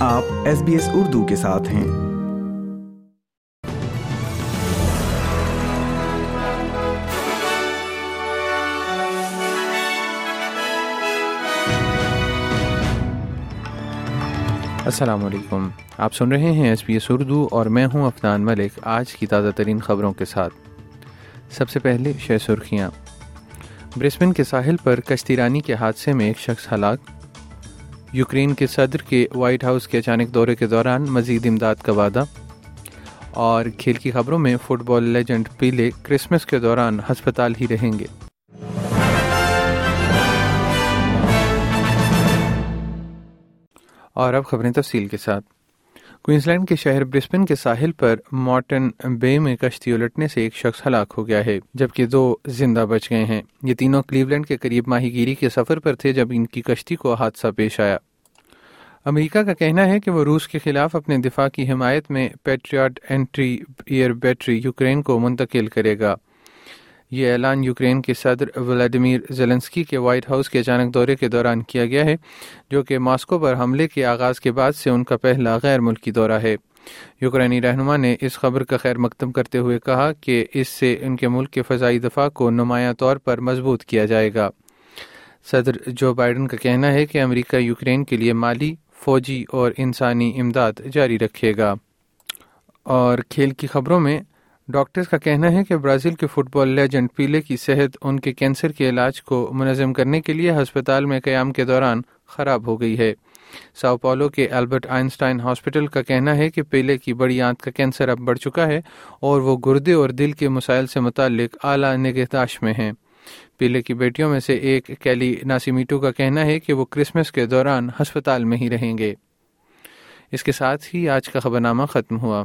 آپ S B S Urdu کے ساتھ ہیں۔ السلام علیکم۔ آپ سن رہے ہیں ایس بی ایس اردو اور میں ہوں افنان ملک آج کی تازہ ترین خبروں کے ساتھ۔ سب سے پہلے شہ سرخیاں۔ برسبن کے ساحل پر کشتی رانی کے حادثے میں ایک شخص ہلاک۔ یوکرین کے صدر کے وائٹ ہاؤس کے اچانک دورے کے دوران مزید امداد کا وعدہ اور کھیل کی خبروں میں football legend Pele Christmas کے دوران ہسپتال ہی رہیں گے۔ اور اب خبریں تفصیل کے ساتھ۔ کوئنس لینڈ کے شہر برسبن کے ساحل پر مارٹن بے میں کشتی الٹنے سے ایک شخص ہلاک ہو گیا ہے، جبکہ دو زندہ بچ گئے ہیں۔ یہ تینوں کلیولینڈ کے قریب ماہی گیری کے سفر پر تھے جب ان کی کشتی کو حادثہ پیش آیا۔ امریکہ کا کہنا ہے کہ وہ روس کے خلاف اپنے دفاع کی حمایت میں Patriot anti air battery Ukraine کو منتقل کرے گا۔ یہ اعلان یوکرین کے صدر ولادیمیر زیلنسکی کے وائٹ ہاؤس کے اچانک دورے کے دوران کیا گیا ہے، جو کہ ماسکو پر حملے کے آغاز کے بعد سے ان کا پہلا غیر ملکی دورہ ہے۔ یوکرینی رہنما نے اس خبر کا خیر مقدم کرتے ہوئے کہا کہ اس سے ان کے ملک کے فضائی دفاع کو نمایاں طور پر مضبوط کیا جائے گا۔ صدر جو بائیڈن کا کہنا ہے کہ امریکہ یوکرین کے لیے مالی، فوجی اور انسانی امداد جاری رکھے گا۔ اور کھیل کی خبروں میں ڈاکٹرز کا کہنا ہے کہ برازیل کے فٹ بال لیجنڈ پیلے کی صحت ان کے کینسر کے علاج کو منظم کرنے کے لیے ہسپتال میں قیام کے دوران خراب ہو گئی ہے۔ ساؤ پولو کے البرٹ آئنسٹائن ہاسپٹل کا کہنا ہے کہ پیلے کی بڑی آنت کا کینسر اب بڑھ چکا ہے اور وہ گردے اور دل کے مسائل سے متعلق اعلیٰ نگہداشت میں ہیں۔ پیلے کی بیٹیوں میں سے ایک کیلی ناسیمیٹو کا کہنا ہے کہ وہ کرسمس کے دوران ہسپتال میں ہی رہیں گے۔ اس کے ساتھ ہی آج کا خبر نامہ ختم ہوا۔